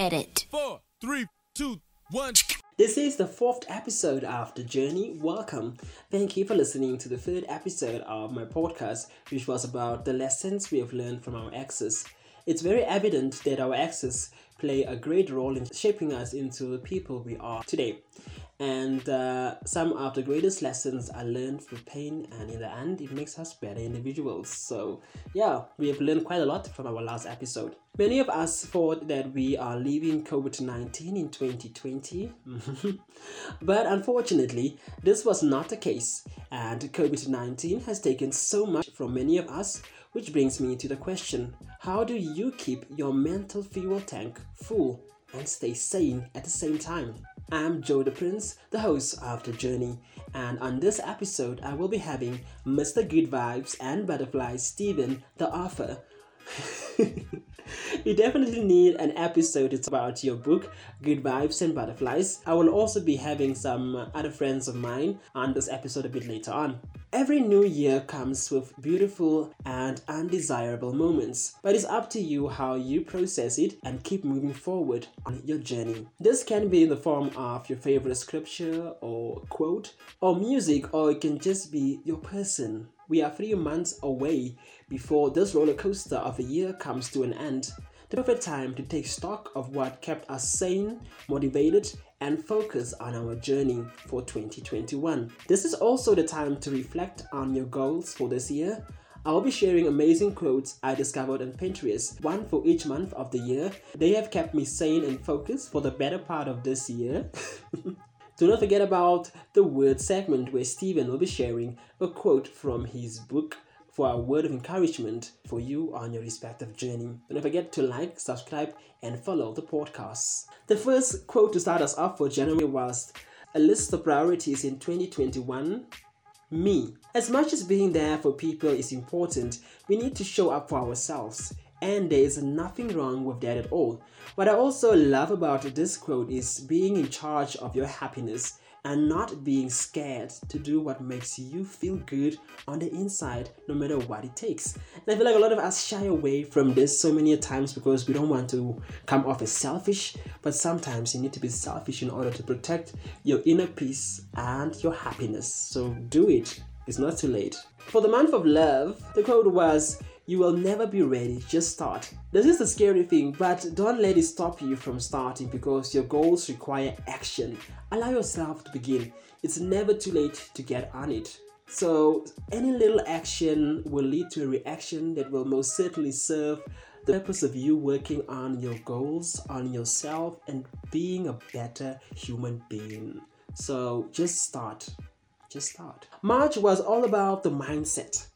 Edit. Four, three, two, one. This is the fourth episode of The Journey. Welcome. Thank you for listening to the third episode of my podcast, which was about the lessons we have learned from our exes. It's very evident that our exes play a great role in shaping us into the people we are today. And uh, some of the greatest lessons are learned through pain, and in the end, it makes us better individuals. So, yeah, we have learned quite a lot from our last episode. Many of us thought that we are leaving COVID 19 in 2020, but unfortunately, this was not the case, and COVID 19 has taken so much from many of us. Which brings me to the question How do you keep your mental fuel tank full and stay sane at the same time? I'm Joe the Prince, the host of The Journey, and on this episode, I will be having Mr. Good Vibes and Butterfly Steven, the author. you definitely need an episode about your book good vibes and butterflies. I will also be having some other friends of mine on this episode a bit later on. Every new year comes with beautiful and undesirable moments but it's up to you how you process it and keep moving forward on your journey. This can be in the form of your favorite scripture or quote or music or it can just be your person we are three months away before this roller coaster of a year comes to an end. The perfect time to take stock of what kept us sane, motivated, and focused on our journey for 2021. This is also the time to reflect on your goals for this year. I'll be sharing amazing quotes I discovered on Pinterest, one for each month of the year. They have kept me sane and focused for the better part of this year. Do not forget about the word segment where Steven will be sharing a quote from his book for a word of encouragement for you on your respective journey. Do not forget to like, subscribe, and follow the podcasts. The first quote to start us off for January was a list of priorities in 2021 me. As much as being there for people is important, we need to show up for ourselves and there is nothing wrong with that at all. What I also love about this quote is being in charge of your happiness and not being scared to do what makes you feel good on the inside, no matter what it takes. And I feel like a lot of us shy away from this so many times because we don't want to come off as selfish, but sometimes you need to be selfish in order to protect your inner peace and your happiness. So do it, it's not too late. For the month of love, the quote was, you will never be ready, just start. This is the scary thing, but don't let it stop you from starting because your goals require action. Allow yourself to begin. It's never too late to get on it. So, any little action will lead to a reaction that will most certainly serve the purpose of you working on your goals, on yourself, and being a better human being. So, just start. Just start. March was all about the mindset.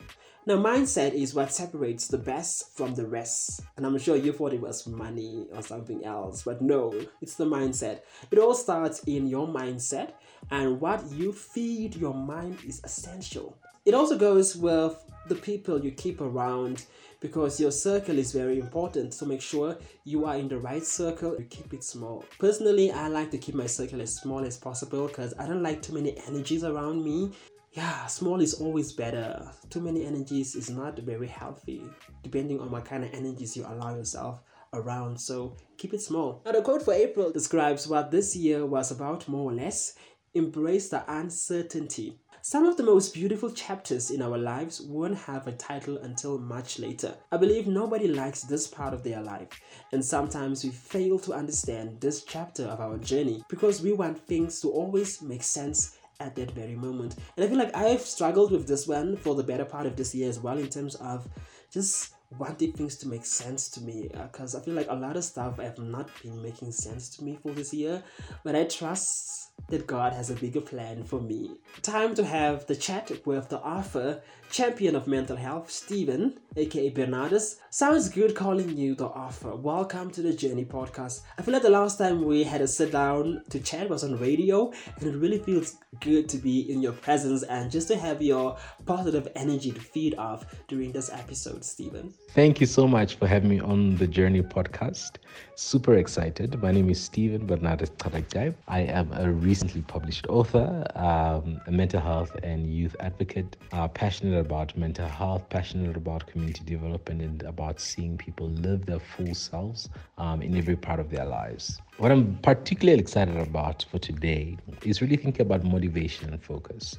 Now, mindset is what separates the best from the rest. And I'm sure you thought it was money or something else, but no, it's the mindset. It all starts in your mindset, and what you feed your mind is essential. It also goes with the people you keep around because your circle is very important. So make sure you are in the right circle, you keep it small. Personally, I like to keep my circle as small as possible because I don't like too many energies around me yeah, small is always better. Too many energies is not very healthy, depending on what kind of energies you allow yourself around. So keep it small. Now, the quote for April describes what this year was about more or less embrace the uncertainty. Some of the most beautiful chapters in our lives won't have a title until much later. I believe nobody likes this part of their life, and sometimes we fail to understand this chapter of our journey because we want things to always make sense at that very moment. And I feel like I've struggled with this one for the better part of this year as well, in terms of just wanting things to make sense to me. Because uh, I feel like a lot of stuff have not been making sense to me for this year, but I trust that God has a bigger plan for me. Time to have the chat with the author, champion of mental health, Steven, aka Bernardus. Sounds good calling you the author. Welcome to the Journey podcast. I feel like the last time we had a sit down to chat was on radio, and it really feels good to be in your presence and just to have your positive energy to feed off during this episode, Steven. Thank you so much for having me on the Journey podcast. Super excited. My name is Steven Bernardes Tarakjai. I am a recently published author, um, a mental health and youth advocate, uh, passionate about mental health, passionate about community development, and about seeing people live their full selves um, in every part of their lives. What I'm particularly excited about for today is really thinking about motivation and focus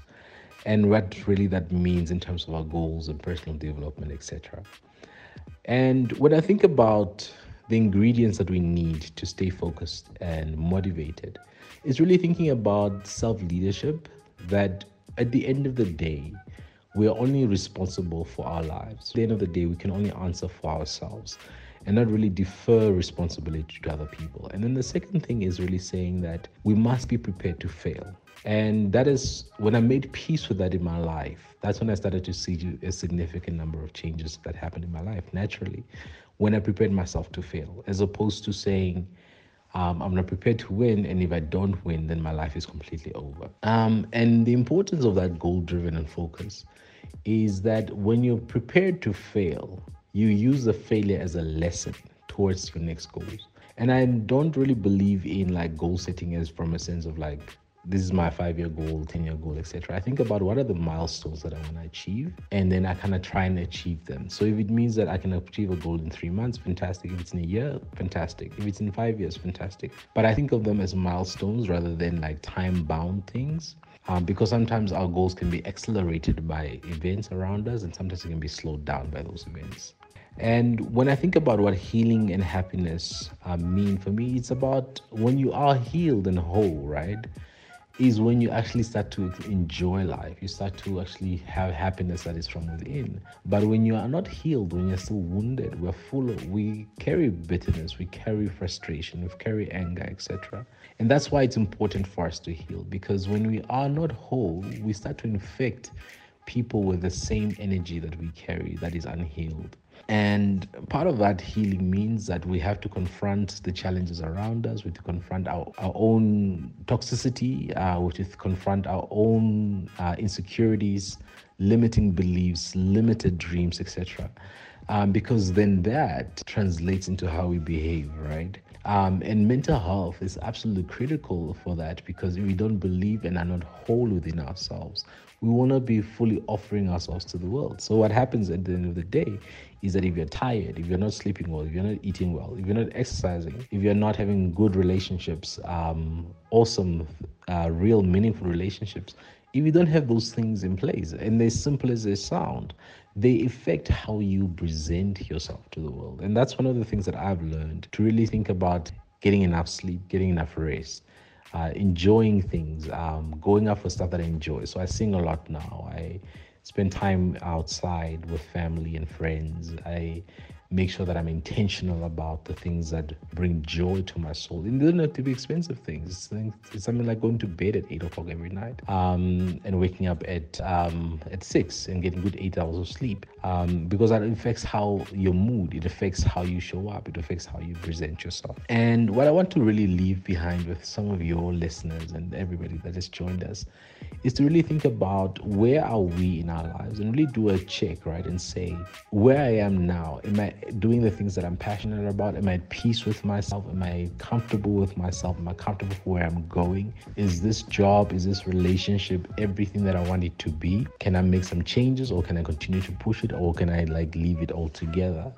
and what really that means in terms of our goals and personal development, etc. And when I think about the ingredients that we need to stay focused and motivated, it's really thinking about self leadership that at the end of the day, we are only responsible for our lives. At the end of the day, we can only answer for ourselves and not really defer responsibility to other people. And then the second thing is really saying that we must be prepared to fail. And that is when I made peace with that in my life. That's when I started to see a significant number of changes that happened in my life naturally when I prepared myself to fail, as opposed to saying, um, I'm not prepared to win, and if I don't win, then my life is completely over. Um, and the importance of that goal driven and focus is that when you're prepared to fail, you use the failure as a lesson towards your next goals. And I don't really believe in like goal setting as from a sense of like this is my five year goal, 10 year goal, etc. I think about what are the milestones that I want to achieve, and then I kind of try and achieve them. So if it means that I can achieve a goal in three months, fantastic. If it's in a year, fantastic. If it's in five years, fantastic. But I think of them as milestones rather than like time bound things. Um, because sometimes our goals can be accelerated by events around us, and sometimes it can be slowed down by those events. And when I think about what healing and happiness uh, mean for me, it's about when you are healed and whole, right? Is when you actually start to enjoy life. You start to actually have happiness that is from within. But when you are not healed, when you're still wounded, we're full of, we carry bitterness, we carry frustration, we carry anger, etc. And that's why it's important for us to heal because when we are not whole, we start to infect people with the same energy that we carry that is unhealed. And part of that healing means that we have to confront the challenges around us, we have to confront our, our own toxicity, uh, we have to confront our own uh, insecurities, limiting beliefs, limited dreams, etc. Um, because then that translates into how we behave, right? Um, and mental health is absolutely critical for that because if we don't believe and are not whole within ourselves, we not be fully offering ourselves to the world. So, what happens at the end of the day is that if you're tired, if you're not sleeping well, if you're not eating well, if you're not exercising, if you're not having good relationships, um, awesome, uh, real, meaningful relationships, if you don't have those things in place, and as simple as they sound, they affect how you present yourself to the world. And that's one of the things that I've learned to really think about getting enough sleep, getting enough rest, uh, enjoying things, um, going out for stuff that I enjoy. So I sing a lot now. I spend time outside with family and friends. I make sure that I'm intentional about the things that bring joy to my soul. And they don't have to be expensive things. It's something like going to bed at eight o'clock every night um, and waking up at um, at six and getting good eight hours of sleep. Um, because that affects how your mood, it affects how you show up, it affects how you present yourself. And what I want to really leave behind with some of your listeners and everybody that has joined us is to really think about where are we in our lives and really do a check, right? And say, where I am now, am I doing the things that I'm passionate about? Am I at peace with myself? Am I comfortable with myself? Am I comfortable for where I'm going? Is this job, is this relationship everything that I want it to be? Can I make some changes or can I continue to push it or can I like leave it all together?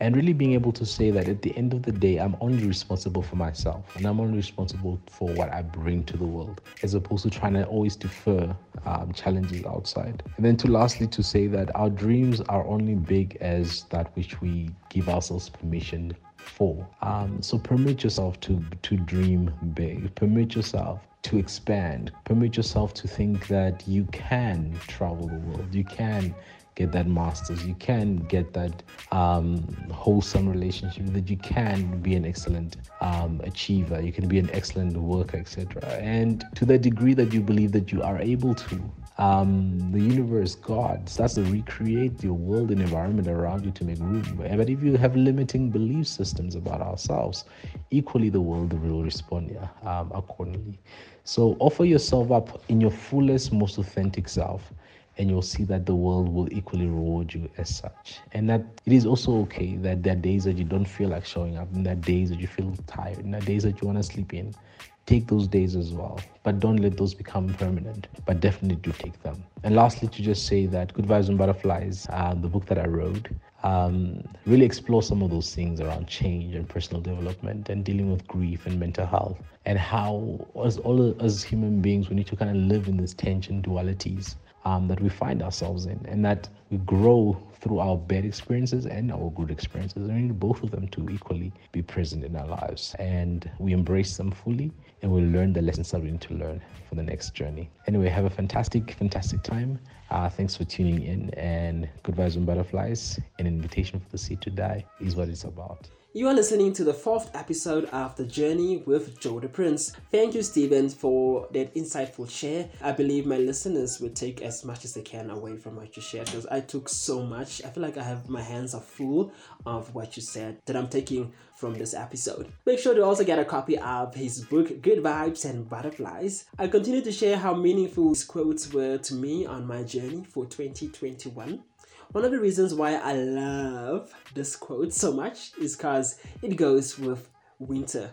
And really being able to say that at the end of the day, I'm only responsible for myself and I'm only responsible for what I bring to the world as opposed to trying to always defer um, challenges outside. And then to lastly, to say that our dreams are only big as that which we give ourselves permission for. Um, so permit yourself to to dream big. Permit yourself to expand. Permit yourself to think that you can travel the world. You can get that master's. You can get that um, wholesome relationship. That you can be an excellent um, achiever. You can be an excellent worker, etc. And to the degree that you believe that you are able to, um, the universe, God, starts to recreate your world and environment around you to make room. But if you have limiting belief systems about ourselves, equally the world will respond um, accordingly. So offer yourself up in your fullest, most authentic self and you'll see that the world will equally reward you as such. And that it is also okay that there are days that you don't feel like showing up, and there are days that you feel tired, and there are days that you want to sleep in. Take those days as well, but don't let those become permanent. But definitely do take them. And lastly, to just say that Good Vibes and Butterflies, uh, the book that I wrote, um, really explore some of those things around change and personal development and dealing with grief and mental health and how as all as human beings we need to kind of live in this tension dualities um, that we find ourselves in and that we grow through our bad experiences and our good experiences. And we need both of them to equally be present in our lives. And we embrace them fully and we learn the lessons that we need to learn for the next journey. Anyway have a fantastic fantastic time. Uh, thanks for tuning in and good vibes and butterflies. An invitation for the seed to die is what it's about you are listening to the fourth episode of The Journey with Joe the Prince. Thank you, Steven, for that insightful share. I believe my listeners will take as much as they can away from what you shared because I took so much. I feel like I have my hands are full of what you said that I'm taking from this episode. Make sure to also get a copy of his book, Good Vibes and Butterflies. I continue to share how meaningful his quotes were to me on my journey for 2021. One of the reasons why I love this quote so much is because it goes with winter.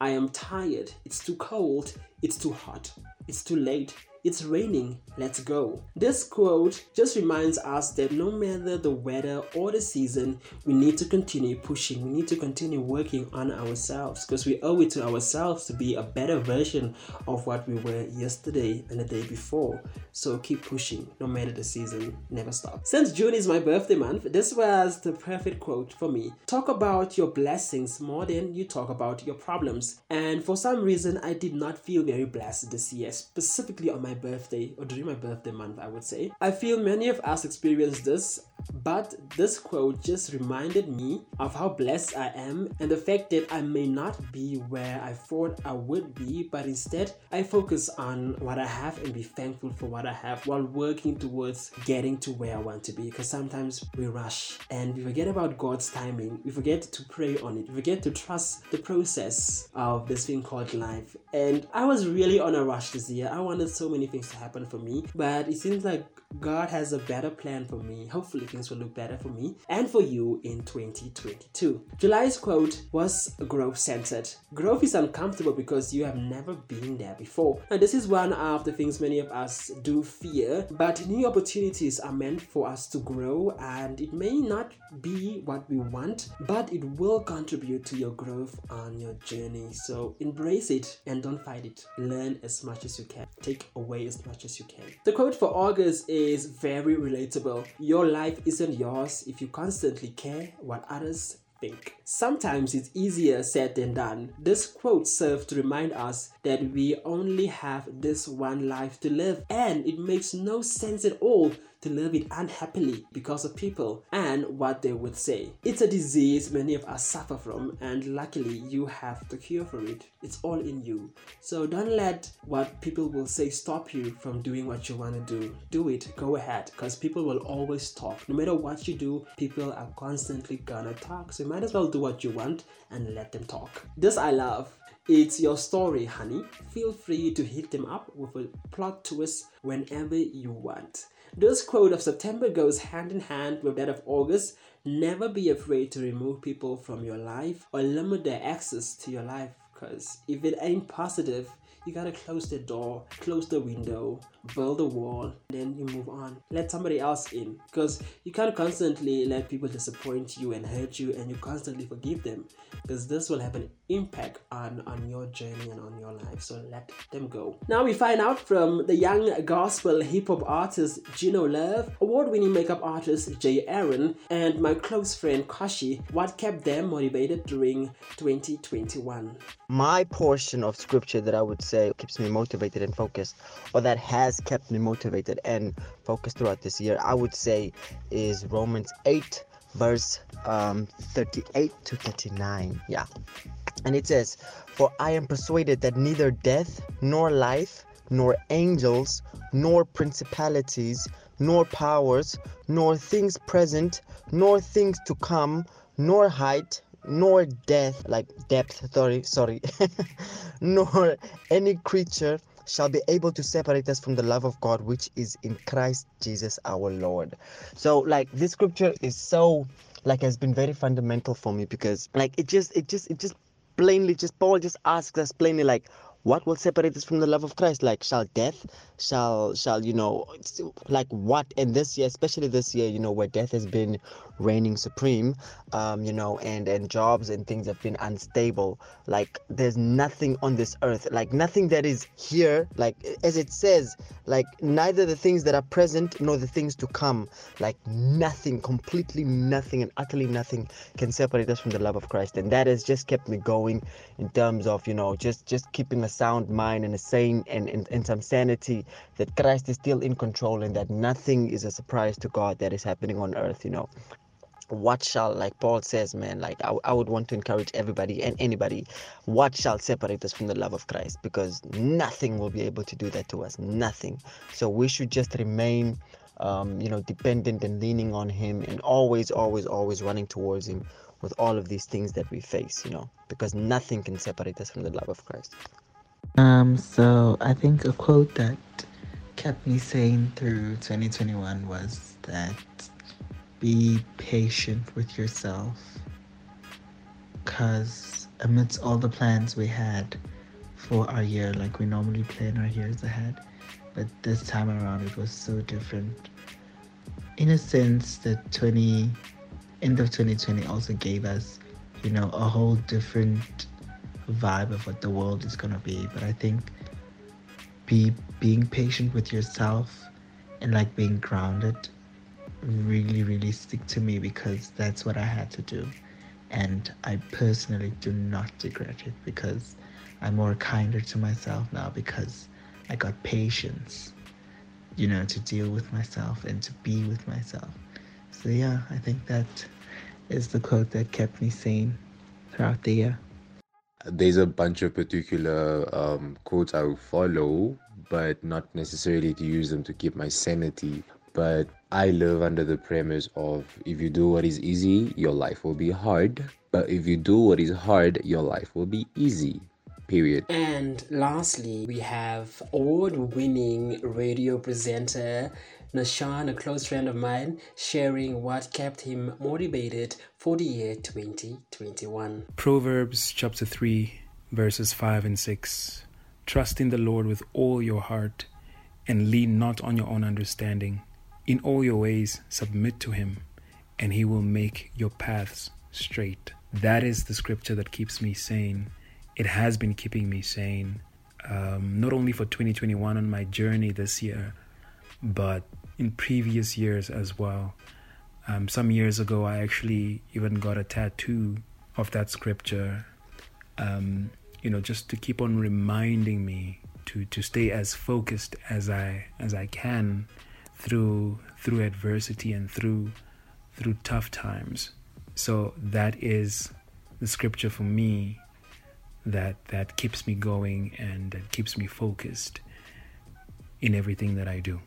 I am tired. It's too cold. It's too hot. It's too late. It's raining, let's go. This quote just reminds us that no matter the weather or the season, we need to continue pushing. We need to continue working on ourselves because we owe it to ourselves to be a better version of what we were yesterday and the day before. So keep pushing, no matter the season, never stop. Since June is my birthday month, this was the perfect quote for me. Talk about your blessings more than you talk about your problems. And for some reason, I did not feel very blessed this year, specifically on my my birthday or during my birthday month, I would say. I feel many of us experience this, but this quote just reminded me of how blessed I am and the fact that I may not be where I thought I would be, but instead I focus on what I have and be thankful for what I have while working towards getting to where I want to be. Because sometimes we rush and we forget about God's timing, we forget to pray on it, we forget to trust the process of this thing called life. And I was really on a rush this year. I wanted so many things to happen for me, but it seems like God has a better plan for me. Hopefully, things will look better for me and for you in 2022. July's quote was growth centered. Growth is uncomfortable because you have never been there before. And this is one of the things many of us do fear, but new opportunities are meant for us to grow, and it may not be what we want, but it will contribute to your growth on your journey. So embrace it and don't fight it. Learn as much as you can. Take away as much as you can. The quote for August is is very relatable. Your life isn't yours if you constantly care what others think. Sometimes it's easier said than done. This quote serves to remind us that we only have this one life to live, and it makes no sense at all to live it unhappily because of people and what they would say. It's a disease many of us suffer from, and luckily, you have the cure for it. It's all in you. So don't let what people will say stop you from doing what you want to do. Do it, go ahead, because people will always talk. No matter what you do, people are constantly gonna talk. So you might as well do what you want and let them talk. This I love. It's your story, honey. Feel free to hit them up with a plot twist whenever you want. This quote of September goes hand in hand with that of August. Never be afraid to remove people from your life or limit their access to your life because if it ain't positive, you gotta close the door, close the window, build a wall, then you move on. Let somebody else in because you can't constantly let people disappoint you and hurt you and you constantly forgive them because this will have an impact on, on your journey and on your life. So let them go. Now we find out from the young gospel hip hop artist Gino Luv, award winning makeup artist Jay Aeron, and my close friend Kotjii what kept them motivated during 2021. My portion of scripture that I would say keeps me motivated and focused, or that has kept me motivated and focused throughout this year, I would say is Romans 8 verse um, 38 to 39. Yeah. And it says, For I am persuaded that neither death, nor life, nor angels, nor principalities, nor powers, nor things present, nor things to come, nor height, nor death, like depth, sorry, sorry, nor any creature shall be able to separate us from the love of God which is in Christ Jesus our Lord. So like this scripture is so like has been very fundamental for me because like it just it just it just plainly just Paul just asks us plainly like what will separate us from the love of Christ? Like, shall death, shall, shall, you know, like what? And this year, especially this year, you know, where death has been reigning supreme, um, you know, and, and jobs and things have been unstable. Like, there's nothing on this earth, like, nothing that is here, like, as it says, like, neither the things that are present nor the things to come, like, nothing, completely nothing, and utterly nothing can separate us from the love of Christ. And that has just kept me going in terms of, you know, just, just keeping a sound mind and a sane and, and, and some sanity that Christ is still in control and that nothing is a surprise to God that is happening on earth, you know. What shall like paul says man like I, I would want to encourage everybody and anybody what shall separate us from the love of christ? Because nothing will be able to do that to us nothing. So we should just remain um, you know dependent and leaning on him and always always always running towards him with all of these things that we face you know because nothing can separate us from the love of christ um, so I think a quote that kept me sane through 2021 was that be patient with yourself because amidst all the plans we had for our year, like we normally plan our years ahead, but this time around it was so different. In a sense, the 20 end of 2020 also gave us, you know, a whole different vibe of what the world is going to be but i think be being patient with yourself and like being grounded really really stick to me because that's what i had to do. And i personally do not regret it because i'm more kinder to myself now because i got patience you know to deal with myself and to be with myself. So yeah i think that is the quote that kept me sane throughout the year there's a bunch of particular um, quotes I will follow, but not necessarily to use them to keep my sanity. But I live under the premise of if you do what is easy, your life will be hard. But if you do what is hard, your life will be easy. Period. And lastly, we have award winning radio presenter Nashawn, a close friend of mine, sharing what kept him motivated for the year 2021. Proverbs chapter 3, verses 5 and 6. Trust in the Lord with all your heart and lean not on your own understanding. In all your ways, submit to him, and he will make your paths straight. That is the scripture that keeps me sane. It has been keeping me sane, um, not only for 2021 on my journey this year, but in previous years as well. Um, some years ago, I actually even got a tattoo of that scripture, um, you know, just to keep on reminding me to, to stay as focused as I as I can through through adversity and through through tough times. So that is the scripture for me that that keeps me going and that keeps me focused in everything that I do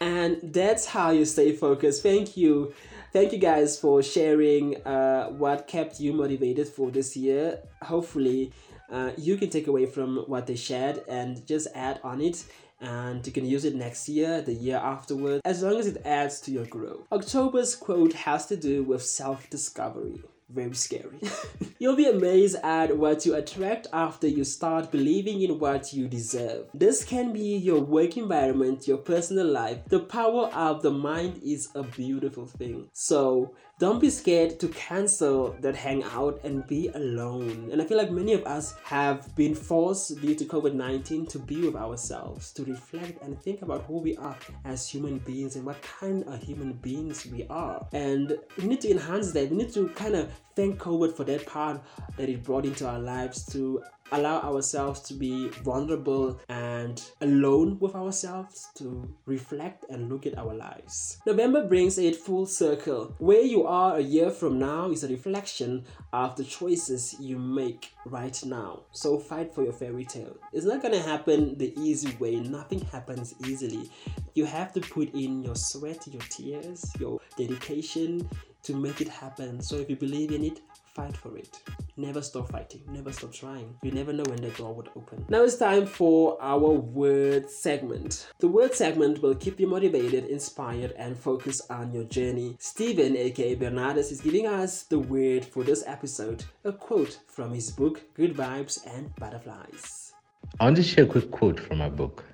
and that's how you stay focused. Thank you. Thank you guys for sharing uh, what kept you motivated for this year. Hopefully uh, you can take away from what they shared and just add on it and you can use it next year, the year afterward, as long as it adds to your growth. October's quote has to do with self discovery very scary. You'll be amazed at what you attract after you start believing in what you deserve. This can be your work environment, your personal life. The power of the mind is a beautiful thing. So, don't be scared to cancel that hangout and be alone. And I feel like many of us have been forced due to COVID 19 to be with ourselves, to reflect and think about who we are as human beings and what kind of human beings we are. And we need to enhance that. We need to kind of thank COVID for that part that it brought into our lives to allow ourselves to be vulnerable and alone with ourselves to reflect and look at our lives. November brings it full circle. Where you are a year from now is a reflection of the choices you make right now. So fight for your fairy tale. It's not gonna happen the easy way, nothing happens easily. You have to put in your sweat, your tears, your dedication to make it happen. So if you believe in it, fight for it. Never stop fighting, never stop trying. You never know when the door would open. Now it's time for our word segment. The word segment will keep you motivated, inspired, and focused on your journey. Steven, aka Bernardus, is giving us the word for this episode a quote from his book, Good Vibes and Butterflies. I want to share a quick quote from my book.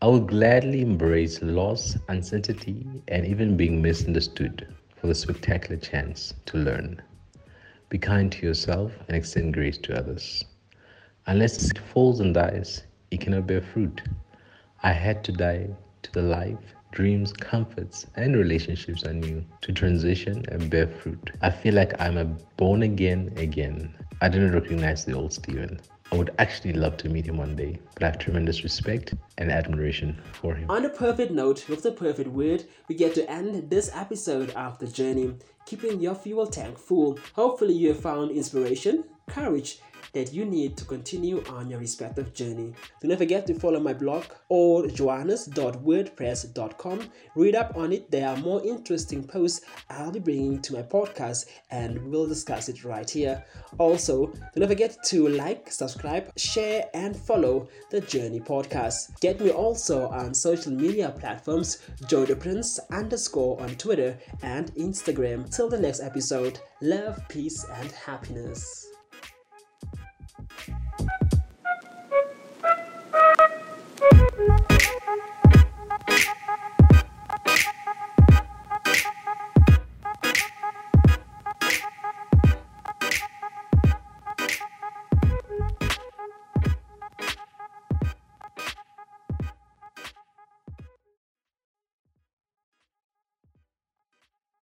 I will gladly embrace loss, uncertainty, and even being misunderstood for the spectacular chance to learn. Be kind to yourself and extend grace to others. Unless it falls and dies, it cannot bear fruit. I had to die to the life, dreams, comforts, and relationships I knew to transition and bear fruit. I feel like I'm a born again again. I didn't recognize the old Steven. I would actually love to meet him one day, but I have tremendous respect and admiration for him. On a perfect note, with the perfect word, we get to end this episode of The Journey, keeping your fuel tank full. Hopefully, you have found inspiration, courage, that you need to continue on your respective journey. Do not forget to follow my blog or johannes.wordpress.com. Read up on it. There are more interesting posts I'll be bringing to my podcast and we'll discuss it right here. Also, do not forget to like, subscribe, share, and follow the Journey podcast. Get me also on social media platforms, Joe the Prince underscore on Twitter and Instagram. Till the next episode, love, peace, and happiness.